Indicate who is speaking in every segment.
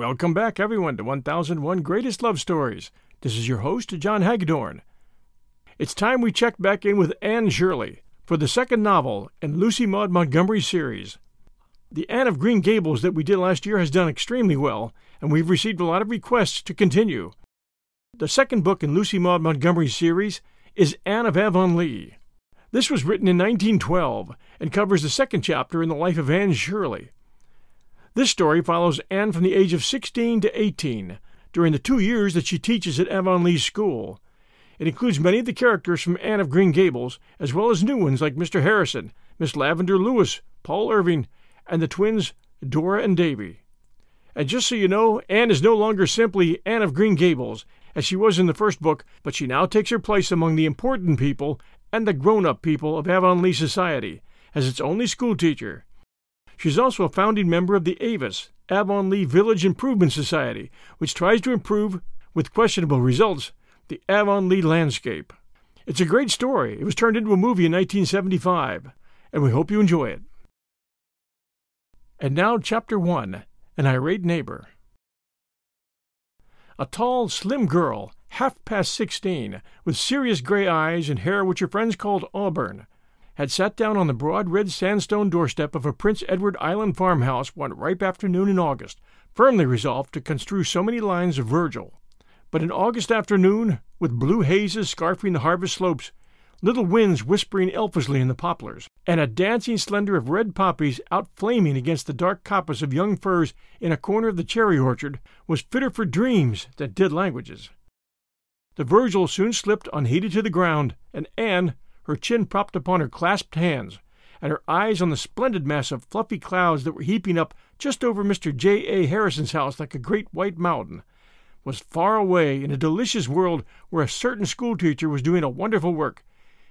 Speaker 1: Welcome back, everyone, to 1001 Greatest Love Stories. This is your host, Jon Hagadorn. It's time we checked back in with Anne Shirley for the second novel in Lucy Maud Montgomery's series. The Anne of Green Gables that we did last year has done extremely well, and we've received a lot of requests to continue. The second book in Lucy Maud Montgomery's series is Anne of Avonlea. This was written in 1912 and covers the second chapter in the life of Anne Shirley. This story follows Anne from the age of 16 to 18, during the two years that she teaches at Avonlea School. It includes many of the characters from Anne of Green Gables, as well as new ones like Mr. Harrison, Miss Lavender Lewis, Paul Irving, and the twins Dora and Davy. And just so you know, Anne is no longer simply Anne of Green Gables, as she was in the first book, but she now takes her place among the important people and the grown up people of Avonlea society, as its only schoolteacher. She's also a founding member of the AVIS, Avonlea Village Improvement Society, which tries to improve, with questionable results, the Avonlea landscape. It's a great story. It was turned into a movie in 1975, and we hope you enjoy it. And now, Chapter 1 An Irate Neighbor. A tall, slim girl, half past sixteen, with serious gray eyes and hair which her friends called auburn, had sat down on the broad red sandstone doorstep of a Prince Edward Island farmhouse one ripe afternoon in August, firmly resolved to construe so many lines of Virgil. But an August afternoon, with blue hazes scarfing the harvest slopes, little winds whispering elfishly in the poplars, and a dancing slender of red poppies outflaming against the dark coppice of young firs in a corner of the cherry orchard, was fitter for dreams than dead languages. The Virgil soon slipped unheeded to the ground, and Anne, her chin propped upon her clasped hands, and her eyes on the splendid mass of fluffy clouds that were heaping up just over Mr. J. A. Harrison's house like a great white mountain, was far away in a delicious world where a certain schoolteacher was doing a wonderful work,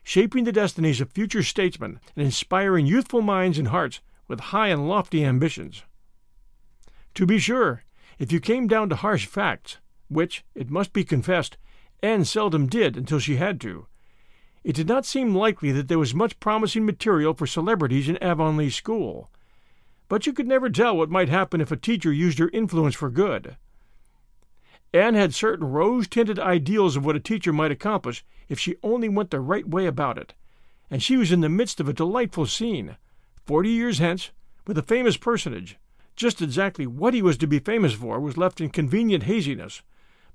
Speaker 1: shaping the destinies of future statesmen and inspiring youthful minds and hearts with high and lofty ambitions. To be sure, if you came down to harsh facts, which, it must be confessed, Anne seldom did until she had to, it did not seem likely that there was much promising material for celebrities in Avonlea School. But you could never tell what might happen if a teacher used her influence for good. Anne had certain rose tinted ideals of what a teacher might accomplish if she only went the right way about it, and she was in the midst of a delightful scene, forty years hence, with a famous personage. Just exactly what he was to be famous for was left in convenient haziness,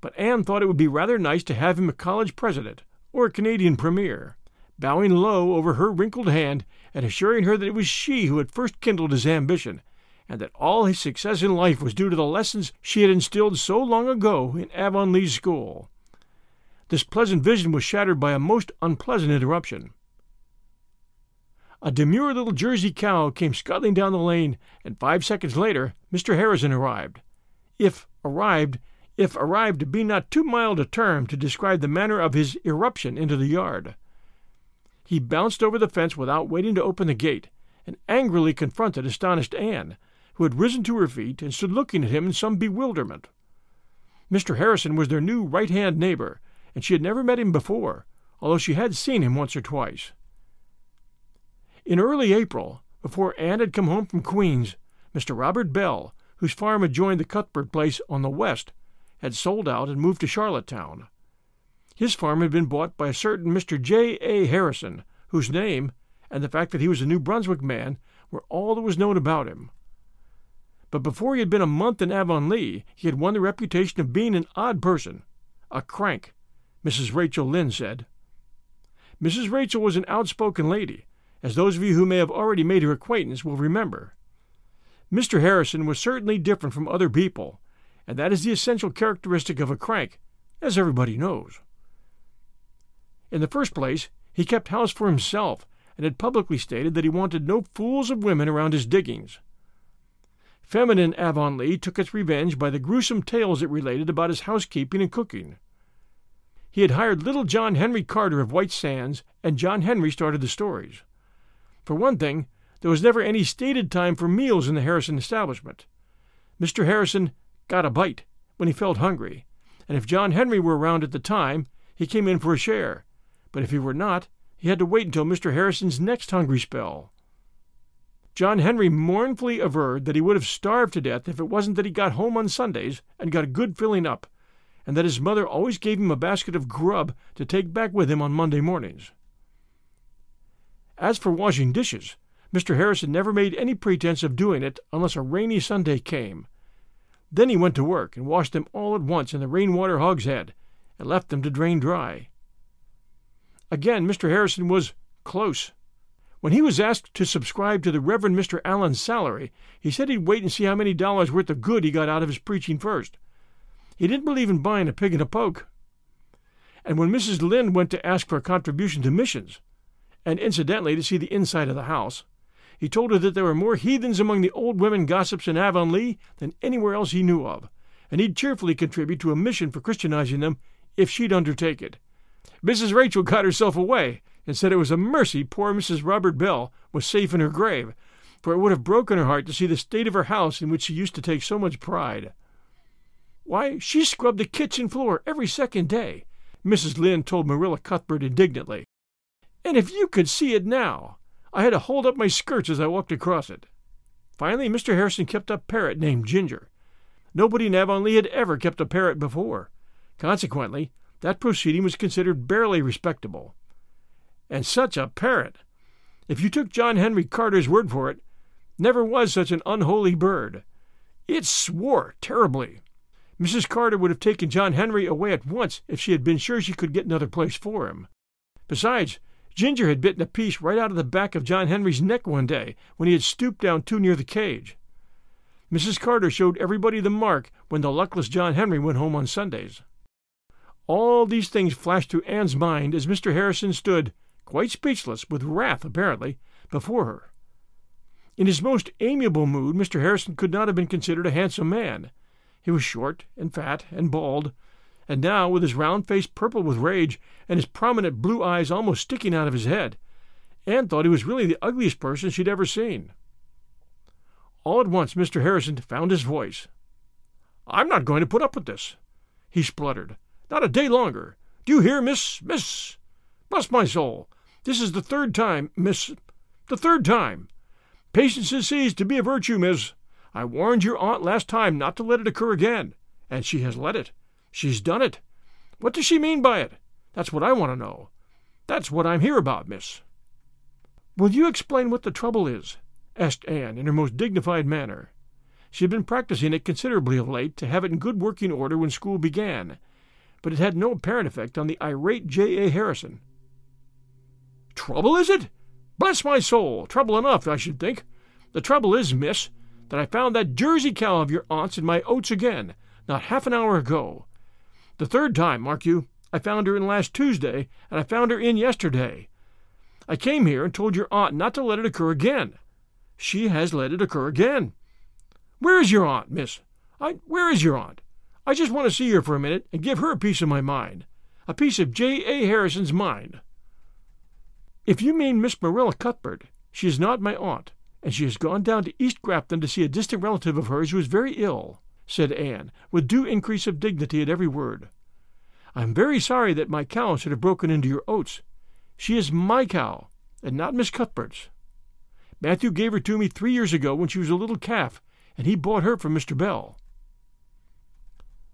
Speaker 1: but Anne thought it would be rather nice to have him a college president or a Canadian premier, bowing low over her wrinkled hand and assuring her that it was she who had first kindled his ambition, and that all his success in life was due to the lessons she had instilled so long ago in Avonlea School. This pleasant vision was shattered by a most unpleasant interruption. A demure little Jersey cow came scuttling down the lane, and five seconds later Mr. Harrison arrived. If arrived, if arrived be not too mild a term to describe the manner of his irruption into the yard. He bounced over the fence without waiting to open the gate, and angrily confronted astonished Anne, who had risen to her feet and stood looking at him in some bewilderment. Mr. Harrison was their new right hand neighbor, and she had never met him before, although she had seen him once or twice. In early April, before Anne had come home from Queens, Mr. Robert Bell, whose farm adjoined the Cuthbert place on the west, had sold out and moved to Charlottetown. His farm had been bought by a certain Mr. J. A. Harrison, whose name, and the fact that he was a New Brunswick man, were all that was known about him. But before he had been a month in Avonlea, he had won the reputation of being an odd person, a crank, Mrs. Rachel Lynde said. Mrs. Rachel was an outspoken lady, as those of you who may have already made her acquaintance will remember. Mr. Harrison was certainly different from other people, and that is the essential characteristic of a crank, as everybody knows. In the first place, he kept house for himself and had publicly stated that he wanted no fools of women around his diggings. Feminine Avonlea took its revenge by the gruesome tales it related about his housekeeping and cooking. He had hired little John Henry Carter of White Sands, and John Henry started the stories. For one thing, there was never any stated time for meals in the Harrison establishment. Mr. Harrison got a bite when he felt hungry, and if John Henry were around at the time, he came in for a share, but if he were not, he had to wait until Mr. Harrison's next hungry spell. John Henry mournfully averred that he would have starved to death if it wasn't that he got home on Sundays and got a good filling up, and that his mother always gave him a basket of grub to take back with him on Monday mornings. As for washing dishes, Mr. Harrison never made any pretense of doing it unless a rainy Sunday came. Then he went to work and washed them all at once in the rainwater hogshead and left them to drain dry. Again, Mr. Harrison was close. When he was asked to subscribe to the Reverend Mr. Allan's salary, he said he'd wait and see how many dollars worth of good he got out of his preaching first. He didn't believe in buying a pig in a poke. And when Mrs. Lynde went to ask for a contribution to missions, and incidentally to see the inside of the house, he told her that there were more heathens among the old women gossips in Avonlea than anywhere else he knew of, and he'd cheerfully contribute to a mission for Christianizing them if she'd undertake it. Mrs. Rachel got herself away and said it was a mercy poor Mrs. Robert Bell was safe in her grave, for it would have broken her heart to see the state of her house in which she used to take so much pride. Why, she scrubbed the kitchen floor every second day, Mrs. Lynde told Marilla Cuthbert indignantly. And if you could see it now, I had to hold up my skirts as I walked across it. Finally, Mr. Harrison kept a parrot named Ginger. Nobody in Avonlea had ever kept a parrot before. Consequently, that proceeding was considered barely respectable. And such a parrot! If you took John Henry Carter's word for it, never was such an unholy bird. It swore terribly. Mrs. Carter would have taken John Henry away at once if she had been sure she could get another place for him. Besides, Ginger had bitten a piece right out of the back of John Henry's neck one day when he had stooped down too near the cage. Mrs. Carter showed everybody the mark when the luckless John Henry went home on Sundays. All these things flashed through Anne's mind as Mr. Harrison stood, quite speechless, with wrath apparently, before her. In his most amiable mood, Mr. Harrison could not have been considered a handsome man. He was short and fat and bald, and now, with his round face purple with rage and his prominent blue eyes almost sticking out of his head, Anne thought he was really the ugliest person she'd ever seen. All at once Mr. Harrison found his voice. I'm not going to put up with this, he spluttered. Not a day longer. Do you hear, Miss Miss Bless my soul. This is the third time, Miss the third time. Patience is seized to be a virtue, Miss. I warned your aunt last time not to let it occur again, and she has let it. She's done it. What does she mean by it? That's what I want to know. That's what I'm here about, miss. Will you explain what the trouble is? asked Anne in her most dignified manner. She had been practicing it considerably of late to have it in good working order when school began, but it had no apparent effect on the irate J. A. Harrison. Trouble, is it? Bless my soul, trouble enough, I should think. The trouble is, miss, that I found that Jersey cow of your aunt's in my oats again, not half an hour ago. The third time, mark you. I found her in last Tuesday, and I found her in yesterday. I came here and told your aunt not to let it occur again. She has let it occur again. Where is your aunt, miss? I, where is your aunt? I just want to see her for a minute and give her a piece of my mind, a piece of J. A. Harrison's mind. If you mean Miss Marilla Cuthbert, she is not my aunt and she has gone down to East Grafton to see a distant relative of hers who is very ill, said Anne, with due increase of dignity at every word. I am very sorry that my cow should have broken into your oats. She is my cow, and not Miss Cuthbert's. Matthew gave her to me three years ago when she was a little calf, and he bought her from Mr. Bell.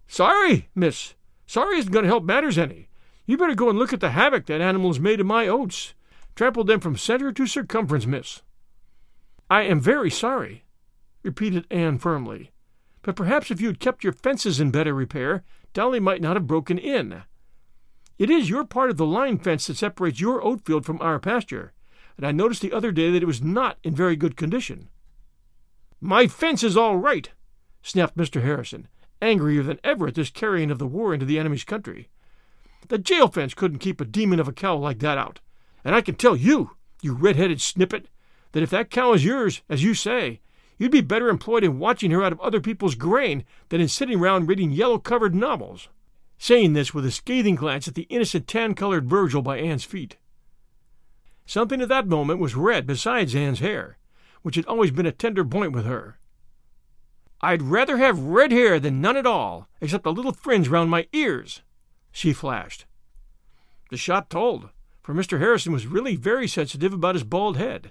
Speaker 1: Sorry, miss. Sorry isn't going to help matters any. You better go and look at the havoc that animal's made of my oats. Trampled them from center to circumference, miss. I am very sorry, repeated Anne firmly. But perhaps if you had kept your fences in better repair, Dolly might not have broken in. It is your part of the line fence that separates your oat field from our pasture, and I noticed the other day that it was not in very good condition. My fence is all right, snapped Mr. Harrison, angrier than ever at this carrying of the war into the enemy's country. The jail fence couldn't keep a demon of a cow like that out, and I can tell you, you red-headed snippet, that if that cow is yours, as you say, you'd be better employed in watching her out of other people's grain than in sitting round reading yellow-covered novels. Saying this with a scathing glance at the innocent tan-colored Virgil by Anne's feet. Something at that moment was red besides Anne's hair, which had always been a tender point with her. I'd rather have red hair than none at all, except a little fringe round my ears, she flashed. The shot told, for Mr. Harrison was really very sensitive about his bald head.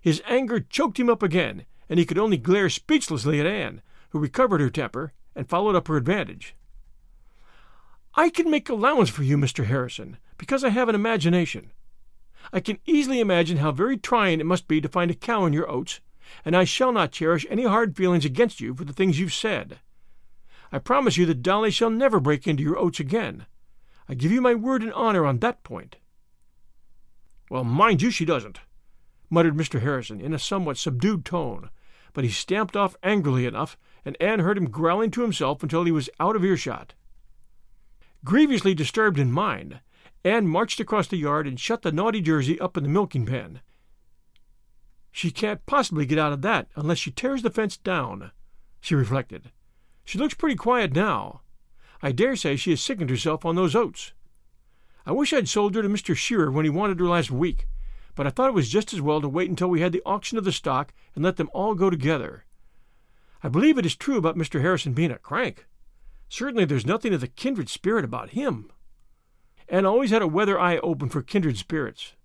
Speaker 1: His anger choked him up again, and he could only glare speechlessly at Anne, who recovered her temper and followed up her advantage. I can make allowance for you, Mr. Harrison, because I have an imagination. I can easily imagine how very trying it must be to find a cow in your oats and I shall not cherish any hard feelings against you for the things you've said. I promise you that Dolly shall never break into your oats again. I give you my word and honor on that point. Well, mind you, she doesn't, muttered Mr. Harrison in a somewhat subdued tone, but he stamped off angrily enough, and Anne heard him growling to himself until he was out of earshot. Grievously disturbed in mind, Anne marched across the yard and shut the naughty Jersey up in the milking pen. She can't possibly get out of that unless she tears the fence down, she reflected. She looks pretty quiet now. I dare say she has sickened herself on those oats. I wish I'd sold her to Mr. Shearer when he wanted her last week, but I thought it was just as well to wait until we had the auction of the stock and let them all go together. I believe it is true about Mr. Harrison being a crank. Certainly there's nothing of the kindred spirit about him. Anne always had a weather eye open for kindred spirits.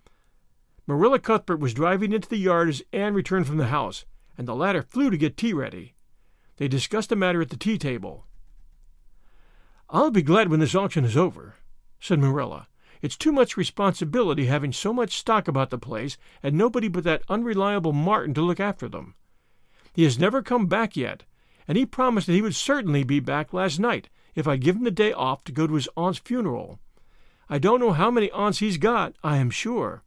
Speaker 1: Marilla Cuthbert was driving into the yard as Anne returned from the house, and the latter flew to get tea ready. They discussed the matter at the tea table. I'll be glad when this auction is over, said Marilla. It's too much responsibility having so much stock about the place and nobody but that unreliable Martin to look after them. He has never come back yet, and he promised that he would certainly be back last night if I'd give him the day off to go to his aunt's funeral. I don't know how many aunts he's got, I am sure.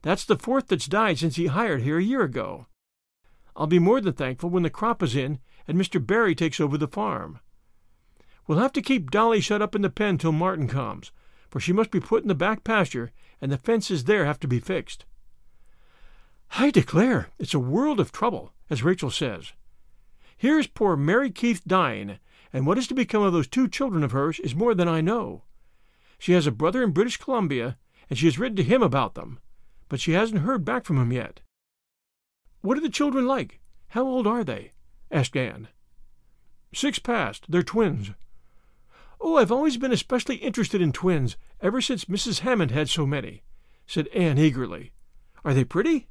Speaker 1: That's the fourth that's died since he hired here a year ago. I'll be more than thankful when the crop is in and Mr. Barry takes over the farm. We'll have to keep Dolly shut up in the pen till Martin comes, for she must be put in the back pasture, and the fences there have to be fixed. I declare, it's a world of trouble, as Rachel says. Here's poor Mary Keith dying, and what is to become of those two children of hers is more than I know. She has a brother in British Columbia, and she has written to him about them but she hasn't heard back from him yet. What are the children like? How old are they? asked Anne. Six past. They're twins. Oh, I've always been especially interested in twins, ever since Mrs. Hammond had so many, said Anne eagerly. Are they pretty?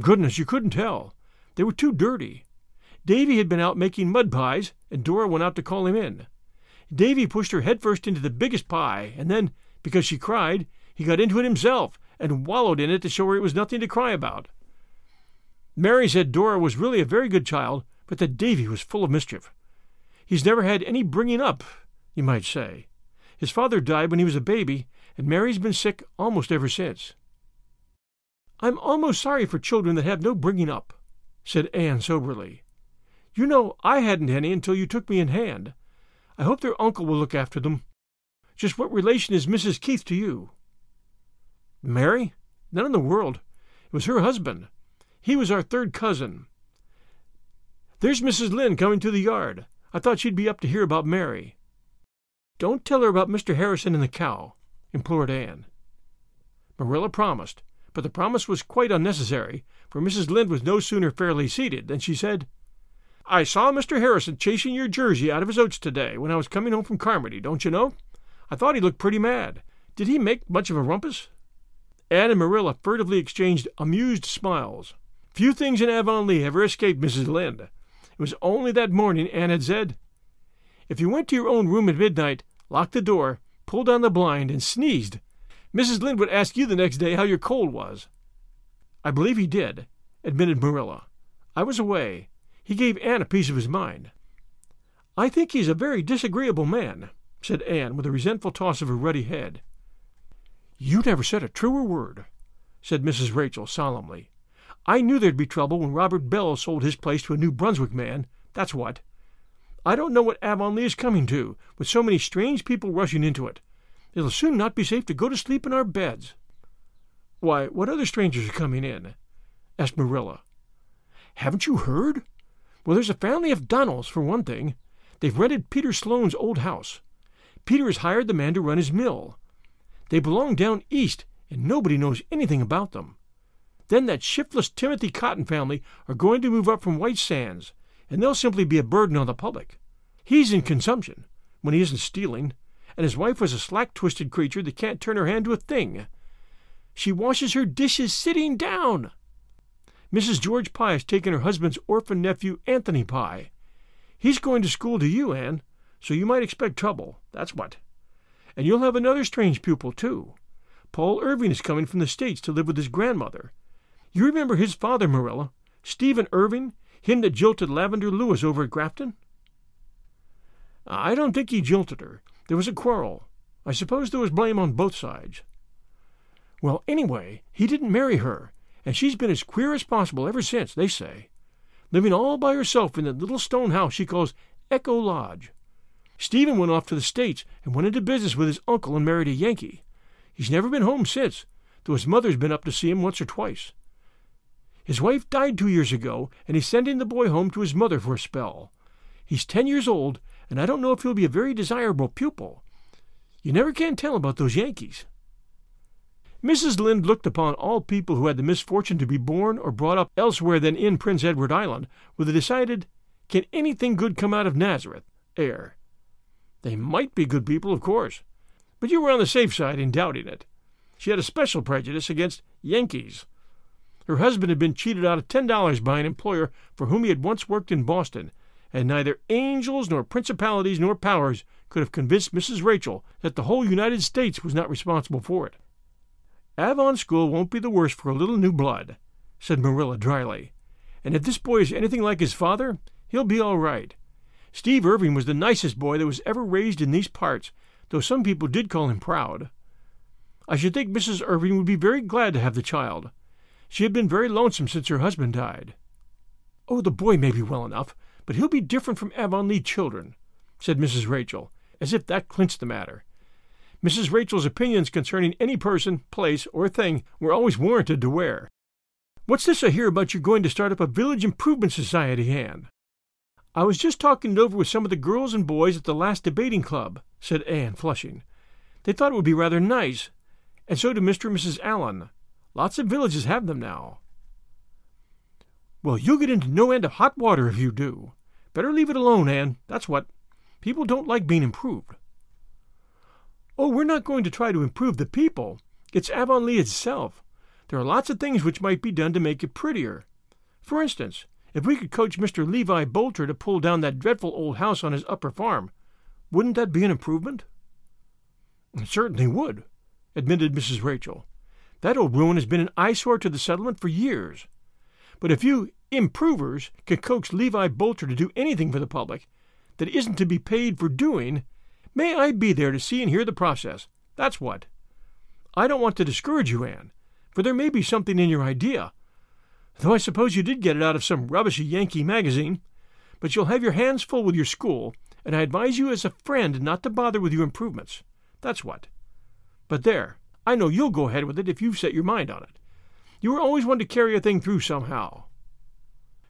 Speaker 1: Goodness, you couldn't tell. They were too dirty. Davy had been out making mud pies, and Dora went out to call him in. Davy pushed her headfirst into the biggest pie, and then, because she cried, he got into it himself and wallowed in it to show her it was nothing to cry about. Mary said Dora was really a very good child, but that Davy was full of mischief. He's never had any bringing up, you might say. His father died when he was a baby, and Mary's been sick almost ever since. I'm almost sorry for children that have no bringing up, said Anne soberly. You know I hadn't any until you took me in hand. I hope their uncle will look after them. Just what relation is Mrs. Keith to you? Mary? None in the world. It was her husband. He was our third cousin. There's Mrs. Lynde coming to the yard. I thought she'd be up to hear about Mary. Don't tell her about Mr. Harrison and the cow, implored Anne. Marilla promised, but the promise was quite unnecessary, for Mrs. Lynde was no sooner fairly seated than she said, I saw Mr. Harrison chasing your jersey out of his oats today when I was coming home from Carmody, don't you know? I thought he looked pretty mad. Did he make much of a rumpus? Anne and Marilla furtively exchanged amused smiles. Few things in Avonlea ever escaped Mrs. Lynde. It was only that morning Anne had said, If you went to your own room at midnight, locked the door, pulled down the blind, and sneezed, Mrs. Lynde would ask you the next day how your cold was. I believe he did, admitted Marilla. I was away. He gave Anne a piece of his mind. I think he's a very disagreeable man, said Anne with a resentful toss of her ruddy head. You never said a truer word, said Mrs. Rachel solemnly. I knew there'd be trouble when Robert Bell sold his place to a New Brunswick man, that's what. I don't know what Avonlea is coming to, with so many strange people rushing into it. It'll soon not be safe to go to sleep in our beds. Why, what other strangers are coming in? asked Marilla. Haven't you heard? Well, there's a family of Donnells, for one thing. They've rented Peter Sloane's old house. Peter has hired the man to run his mill. They belong down east, and nobody knows anything about them. Then that shiftless Timothy Cotton family are going to move up from White Sands, and they'll simply be a burden on the public. He's in consumption, when he isn't stealing, and his wife was a slack twisted creature that can't turn her hand to a thing. She washes her dishes sitting down. Mrs. George Pye has taken her husband's orphan nephew, Anthony Pye. He's going to school to you, Anne, so you might expect trouble, that's what. And you'll have another strange pupil, too. Paul Irving is coming from the States to live with his grandmother. You remember his father, Marilla, Stephen Irving, him that jilted Lavender Lewis over at Grafton? I don't think he jilted her. There was a quarrel. I suppose there was blame on both sides. Well, anyway, he didn't marry her, and she's been as queer as possible ever since, they say. Living all by herself in that little stone house she calls Echo Lodge. Stephen went off to the States and went into business with his uncle and married a Yankee. He's never been home since, though his mother's been up to see him once or twice. His wife died two years ago, and he's sending the boy home to his mother for a spell. He's ten years old, and I don't know if he'll be a very desirable pupil. You never can tell about those Yankees. Mrs. Lynde looked upon all people who had the misfortune to be born or brought up elsewhere than in Prince Edward Island with a decided, can anything good come out of Nazareth? air. They might be good people, of course, but you were on the safe side in doubting it. She had a special prejudice against Yankees. Her husband had been cheated out of ten dollars by an employer for whom he had once worked in Boston, and neither angels nor principalities nor powers could have convinced Mrs. Rachel that the whole United States was not responsible for it. Avon School won't be the worse for a little new blood, said Marilla dryly. And if this boy is anything like his father, he'll be all right. Steve Irving was the nicest boy that was ever raised in these parts, though some people did call him proud. I should think Mrs. Irving would be very glad to have the child. She had been very lonesome since her husband died. Oh, the boy may be well enough, but he'll be different from Avonlea children, said Mrs. Rachel, as if that clinched the matter. Mrs. Rachel's opinions concerning any person, place, or thing were always warranted to wear. What's this I hear about you going to start up a village improvement society, Anne? I was just talking it over with some of the girls and boys at the last debating club, said Anne, flushing. They thought it would be rather nice, and so did Mr. and Mrs. Allan. Lots of villages have them now. Well, you'll get into no end of hot water if you do. Better leave it alone, Anne. That's what. People don't like being improved. Oh, we're not going to try to improve the people. It's Avonlea itself. There are lots of things which might be done to make it prettier. For instance, if we could coach Mr. Levi Boulter to pull down that dreadful old house on his upper farm, wouldn't that be an improvement? It certainly would, admitted Mrs. Rachel. That old ruin has been an eyesore to the settlement for years. But if you improvers can coax Levi Boulter to do anything for the public that isn't to be paid for doing, may I be there to see and hear the process. That's what. I don't want to discourage you, Anne, for there may be something in your idea though I suppose you did get it out of some rubbishy Yankee magazine. But you'll have your hands full with your school, and I advise you as a friend not to bother with your improvements. That's what. But there, I know you'll go ahead with it if you've set your mind on it. You were always one to carry a thing through somehow.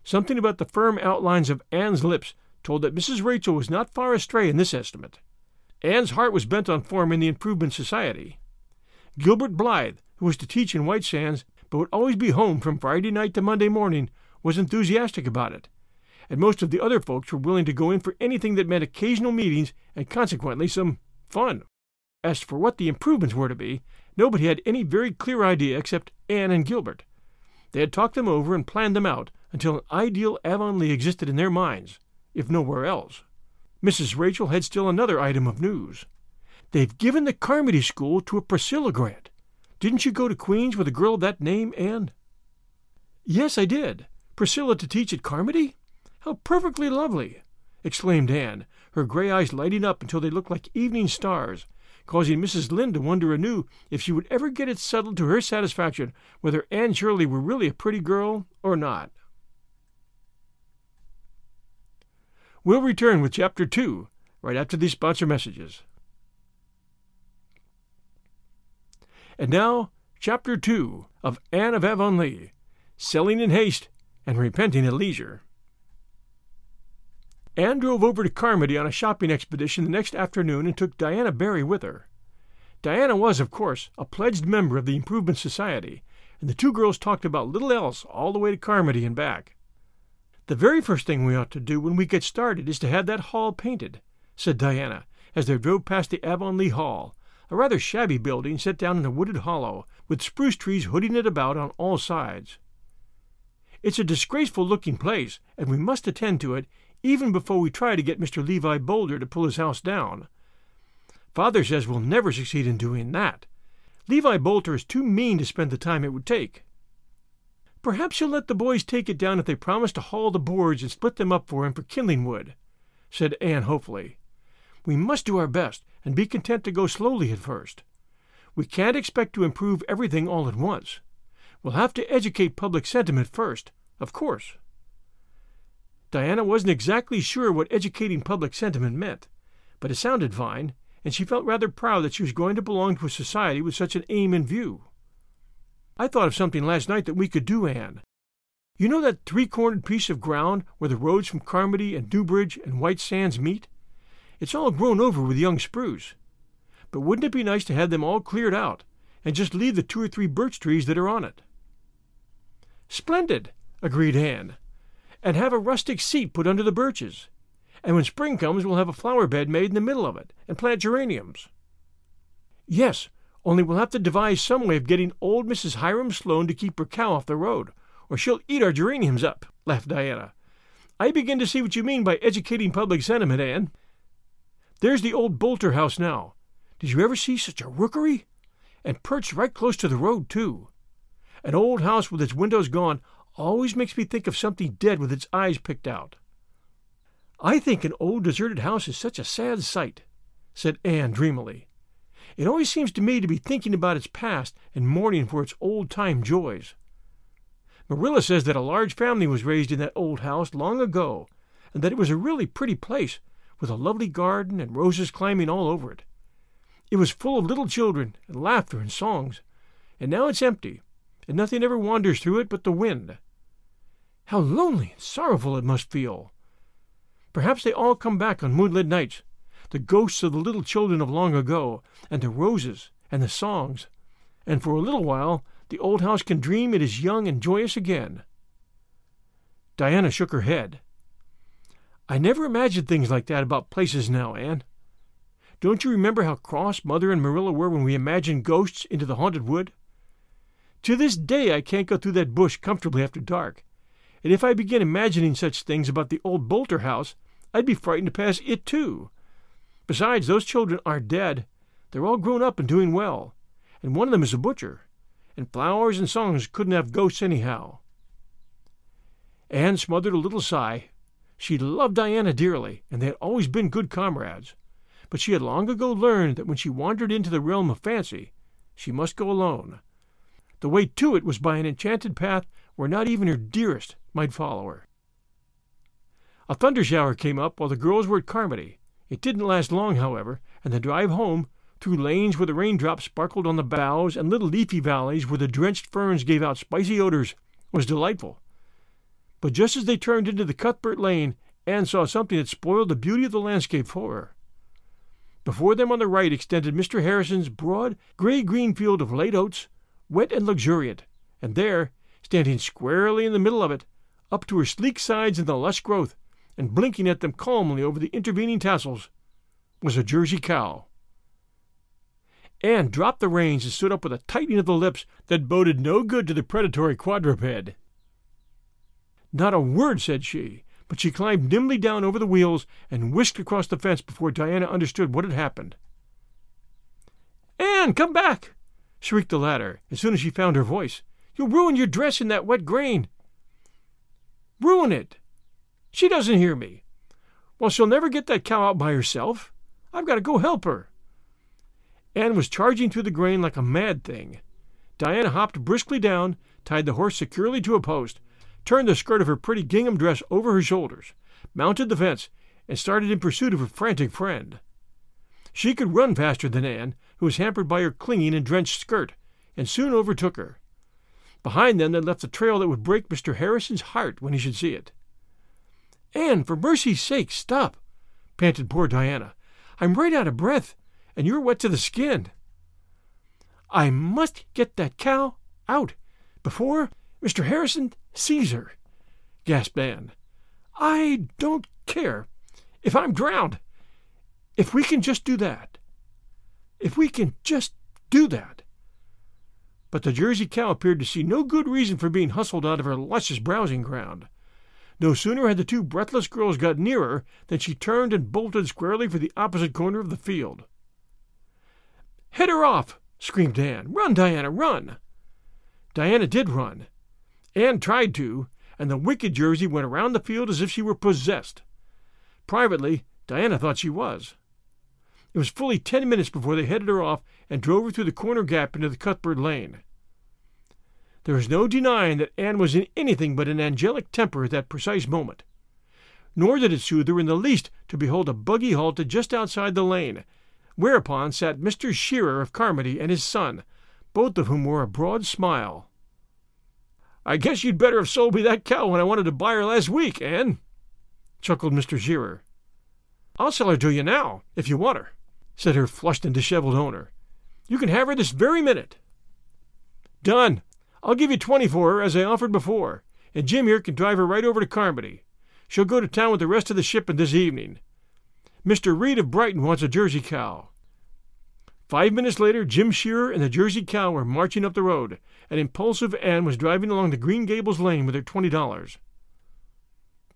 Speaker 1: Something about the firm outlines of Anne's lips told that Mrs. Rachel was not far astray in this estimate. Anne's heart was bent on forming the Improvement Society. Gilbert Blythe, who was to teach in White Sands, but would always be home from Friday night to Monday morning, was enthusiastic about it, and most of the other folks were willing to go in for anything that meant occasional meetings and consequently some fun. As for what the improvements were to be, nobody had any very clear idea except Anne and Gilbert. They had talked them over and planned them out until an ideal Avonlea existed in their minds, if nowhere else. Mrs. Rachel had still another item of news. They've given the Carmody School to a Priscilla Grant. Didn't you go to Queens with a girl of that name, Anne? Yes, I did. Priscilla to teach at Carmody? How perfectly lovely! exclaimed Anne, her gray eyes lighting up until they looked like evening stars, causing Mrs. Lynde to wonder anew if she would ever get it settled to her satisfaction whether Anne Shirley were really a pretty girl or not. We'll return with Chapter 2 right after these sponsor messages. And now, Chapter 2 of Anne of Avonlea Selling in Haste and Repenting at Leisure. Anne drove over to Carmody on a shopping expedition the next afternoon and took Diana Barry with her. Diana was, of course, a pledged member of the Improvement Society, and the two girls talked about little else all the way to Carmody and back. The very first thing we ought to do when we get started is to have that hall painted, said Diana, as they drove past the Avonlea Hall, a rather shabby building set down in a wooded hollow, with spruce trees hooding it about on all sides. It's a disgraceful looking place, and we must attend to it even before we try to get Mr. Levi Boulter to pull his house down. Father says we'll never succeed in doing that. Levi Boulter is too mean to spend the time it would take. Perhaps you'll let the boys take it down if they promise to haul the boards and split them up for him for kindling wood, said Anne hopefully. We must do our best and be content to go slowly at first. We can't expect to improve everything all at once. We'll have to educate public sentiment first, of course. Diana wasn't exactly sure what educating public sentiment meant, but it sounded fine, and she felt rather proud that she was going to belong to a society with such an aim in view. I thought of something last night that we could do, Anne. You know that three cornered piece of ground where the roads from Carmody and Newbridge and White Sands meet? It's all grown over with young spruce. But wouldn't it be nice to have them all cleared out and just leave the two or three birch trees that are on it? Splendid, agreed Anne and have a rustic seat put under the birches. And when spring comes, we'll have a flower bed made in the middle of it and plant geraniums. Yes, only we'll have to devise some way of getting old Mrs. Hiram Sloane to keep her cow off the road, or she'll eat our geraniums up, laughed Diana. I begin to see what you mean by educating public sentiment, Anne. There's the old Boulter house now. Did you ever see such a rookery? And perched right close to the road, too. An old house with its windows gone always makes me think of something dead with its eyes picked out. I think an old deserted house is such a sad sight, said Anne dreamily. It always seems to me to be thinking about its past and mourning for its old time joys. Marilla says that a large family was raised in that old house long ago, and that it was a really pretty place, with a lovely garden and roses climbing all over it. It was full of little children and laughter and songs, and now it's empty, and nothing ever wanders through it but the wind. How lonely and sorrowful it must feel! Perhaps they all come back on moonlit nights, the ghosts of the little children of long ago, and the roses and the songs, and for a little while the old house can dream it is young and joyous again. Diana shook her head. I never imagined things like that about places now, Anne. Don't you remember how cross Mother and Marilla were when we imagined ghosts into the haunted wood? To this day I can't go through that bush comfortably after dark, and if I begin imagining such things about the old Boulter house, I'd be frightened to pass it too. Besides, those children aren't dead. They're all grown up and doing well, and one of them is a butcher, and flowers and songs couldn't have ghosts anyhow. Anne smothered a little sigh. She loved Diana dearly, and they had always been good comrades. But she had long ago learned that when she wandered into the realm of fancy, she must go alone. The way to it was by an enchanted path where not even her dearest might follow her. A thunder shower came up while the girls were at Carmody. It didn't last long, however, and the drive home, through lanes where the raindrops sparkled on the boughs and little leafy valleys where the drenched ferns gave out spicy odors, was delightful. But just as they turned into the Cuthbert Lane, Anne saw something that spoiled the beauty of the landscape for her. Before them on the right extended Mr. Harrison's broad, gray green field of late oats, wet and luxuriant, and there, standing squarely in the middle of it, up to her sleek sides in the lush growth, and blinking at them calmly over the intervening tassels, was a Jersey cow. Anne dropped the reins and stood up with a tightening of the lips that boded no good to the predatory quadruped. Not a word said she, but she climbed nimbly down over the wheels and whisked across the fence before Diana understood what had happened. Anne, come back! shrieked the latter as soon as she found her voice. You'll ruin your dress in that wet grain. Ruin it! She doesn't hear me. Well, she'll never get that cow out by herself. I've got to go help her. Anne was charging through the grain like a mad thing. Diana hopped briskly down, tied the horse securely to a post, turned the skirt of her pretty gingham dress over her shoulders, mounted the fence, and started in pursuit of her frantic friend. She could run faster than Anne, who was hampered by her clinging and drenched skirt, and soon overtook her. Behind them they left a trail that would break Mr. Harrison's heart when he should see it. Anne, for mercy's sake, stop, panted poor Diana. I'm right out of breath, and you're wet to the skin. I must get that cow out before Mr. Harrison sees her, gasped Anne. I don't care if I'm drowned. If we can just do that. If we can just do that. But the Jersey cow appeared to see no good reason for being hustled out of her luscious browsing ground. No sooner had the two breathless girls got nearer than she turned and bolted squarely for the opposite corner of the field. Head her off! screamed Anne. Run, Diana, run! Diana did run. Anne tried to, and the wicked Jersey went around the field as if she were possessed. Privately, Diana thought she was. It was fully ten minutes before they headed her off and drove her through the corner gap into the Cuthbert Lane. There was no denying that Anne was in anything but an angelic temper at that precise moment. Nor did it soothe her in the least to behold a buggy halted just outside the lane, whereupon sat Mr. Shearer of Carmody and his son, both of whom wore a broad smile. I guess you'd better have sold me that cow when I wanted to buy her last week, Anne, chuckled Mr. Shearer. I'll sell her to you now, if you want her, said her flushed and disheveled owner. You can have her this very minute. Done. I'll give you twenty for her, as I offered before, and Jim here can drive her right over to Carmody. She'll go to town with the rest of the shipment this evening. Mr. Reed of Brighton wants a Jersey cow. Five minutes later, Jim Shearer and the Jersey cow were marching up the road, and impulsive Anne was driving along the Green Gables lane with her twenty dollars.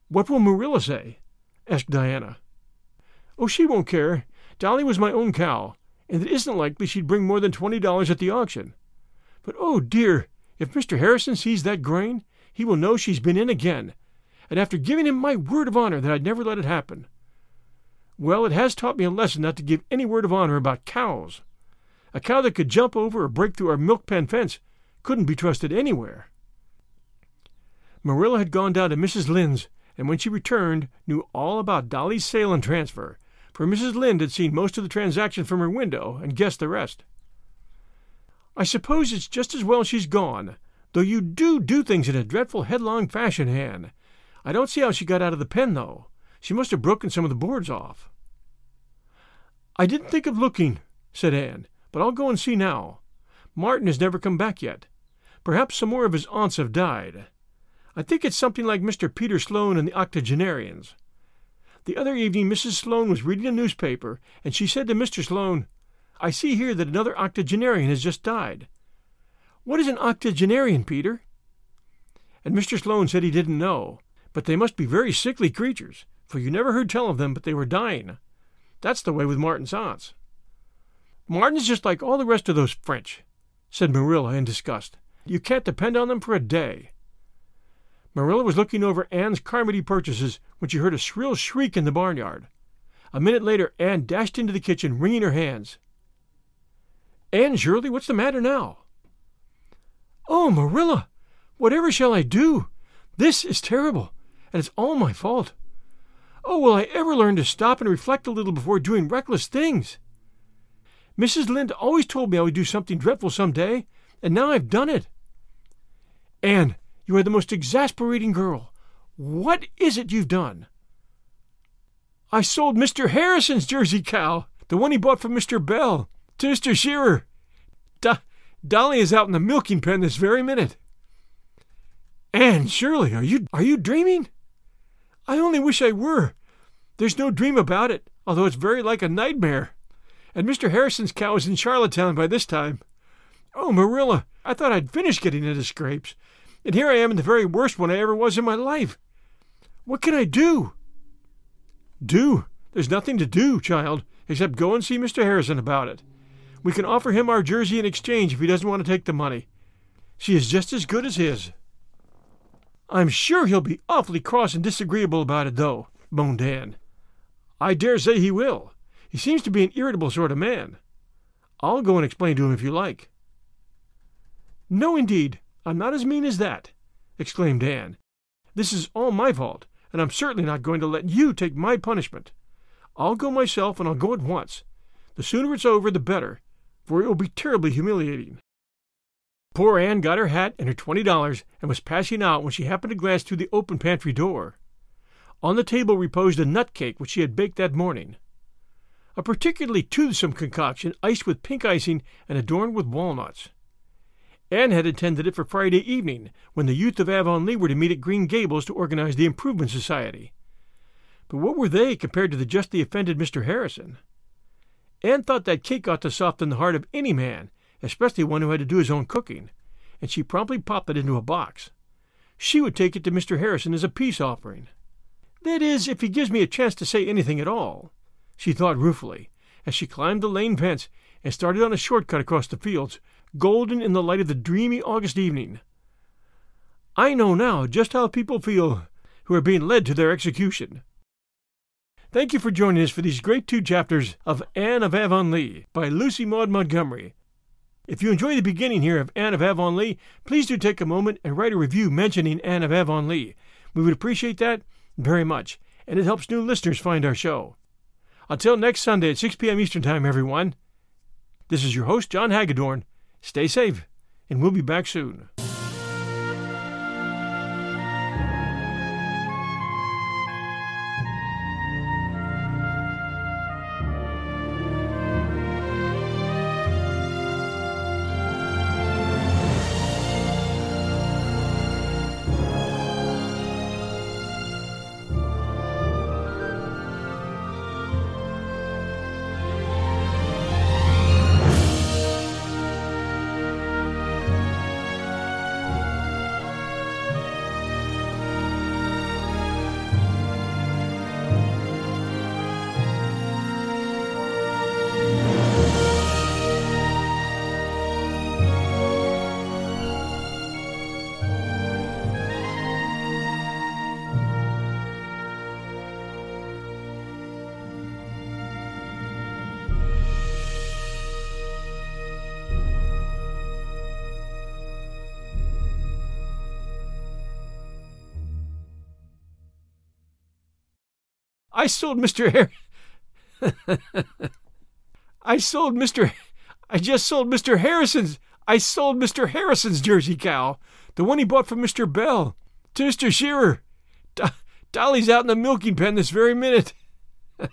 Speaker 1: What will Marilla say? asked Diana. Oh, she won't care. Dolly was my own cow, and it isn't likely she'd bring more than twenty dollars at the auction. But oh dear, if Mr. Harrison sees that grain, he will know she's been in again, and after giving him my word of honor that I'd never let it happen. Well, it has taught me a lesson not to give any word of honor about cows. A cow that could jump over or break through our milk pen fence couldn't be trusted anywhere. Marilla had gone down to Mrs. Lynde's, and when she returned, knew all about Dolly's sale and transfer, for Mrs. Lynde had seen most of the transaction from her window and guessed the rest. I suppose it's just as well she's gone, though you do do things in a dreadful headlong fashion, Anne. I don't see how she got out of the pen, though. She must have broken some of the boards off. I didn't think of looking, said Anne, but I'll go and see now. Martin has never come back yet. Perhaps some more of his aunts have died. I think it's something like Mr. Peter Sloane and the octogenarians. The other evening Mrs. Sloane was reading a newspaper, and she said to Mr. Sloane, I see here that another octogenarian has just died. What is an octogenarian, Peter? And Mr. Sloane said he didn't know, but they must be very sickly creatures, for you never heard tell of them but they were dying. That's the way with Martin's aunts. Martin's just like all the rest of those French, said Marilla in disgust. You can't depend on them for a day. Marilla was looking over Anne's Carmody purchases when she heard a shrill shriek in the barnyard. A minute later, Anne dashed into the kitchen, wringing her hands. Anne Shirley, what's the matter now? Oh, Marilla, whatever shall I do? This is terrible, and it's all my fault. Oh, will I ever learn to stop and reflect a little before doing reckless things? Mrs. Lynde always told me I would do something dreadful some day, and now I've done it. Anne, you are the most exasperating girl. What is it you've done? I sold Mr. Harrison's Jersey cow, the one he bought from Mr. Bell to Mr. Shearer. Do- Dolly is out in the milking pen this very minute. Anne Shirley, are you are you dreaming? I only wish I were. There's no dream about it, although it's very like a nightmare. And Mr. Harrison's cow is in Charlottetown by this time. Oh, Marilla, I thought I'd finished getting into scrapes, and here I am in the very worst one I ever was in my life. What can I do? Do? There's nothing to do, child, except go and see Mr. Harrison about it. We can offer him our jersey in exchange if he doesn't want to take the money. She is just as good as his. I'm sure he'll be awfully cross and disagreeable about it, though, moaned Anne. I dare say he will. He seems to be an irritable sort of man. I'll go and explain to him if you like. No, indeed, I'm not as mean as that, exclaimed Anne. This is all my fault, and I'm certainly not going to let you take my punishment. I'll go myself, and I'll go at once. The sooner it's over, the better, for it will be terribly humiliating. Poor Anne got her hat and her twenty dollars and was passing out when she happened to glance through the open pantry door. On the table reposed a nut cake which she had baked that morning. A particularly toothsome concoction iced with pink icing and adorned with walnuts. Anne had intended it for Friday evening, when the youth of Avonlea were to meet at Green Gables to organize the Improvement Society. But what were they compared to the justly offended Mr. Harrison? Anne thought that cake ought to soften the heart of any man, especially one who had to do his own cooking, and she promptly popped it into a box. She would take it to Mr. Harrison as a peace offering. That is, if he gives me a chance to say anything at all, she thought ruefully, as she climbed the lane fence and started on a short cut across the fields, golden in the light of the dreamy August evening. I know now just how people feel who are being led to their execution. Thank you for joining us for these great two chapters of Anne of Avonlea by Lucy Maud Montgomery. If you enjoy the beginning here of Anne of Avonlea, please do take a moment and write a review mentioning Anne of Avonlea. We would appreciate that very much, and it helps new listeners find our show. Until next Sunday at 6 p.m. Eastern Time, everyone, this is your host, Jon Hagadorn. Stay safe, and we'll be back soon. I sold Mr. Har- I sold Mr. I just sold Mr. Harrison's. I sold Mr. Harrison's Jersey cow, the one he bought from Mr. Bell, to Mr. Shearer. Do- Dolly's out in the milking pen this very minute.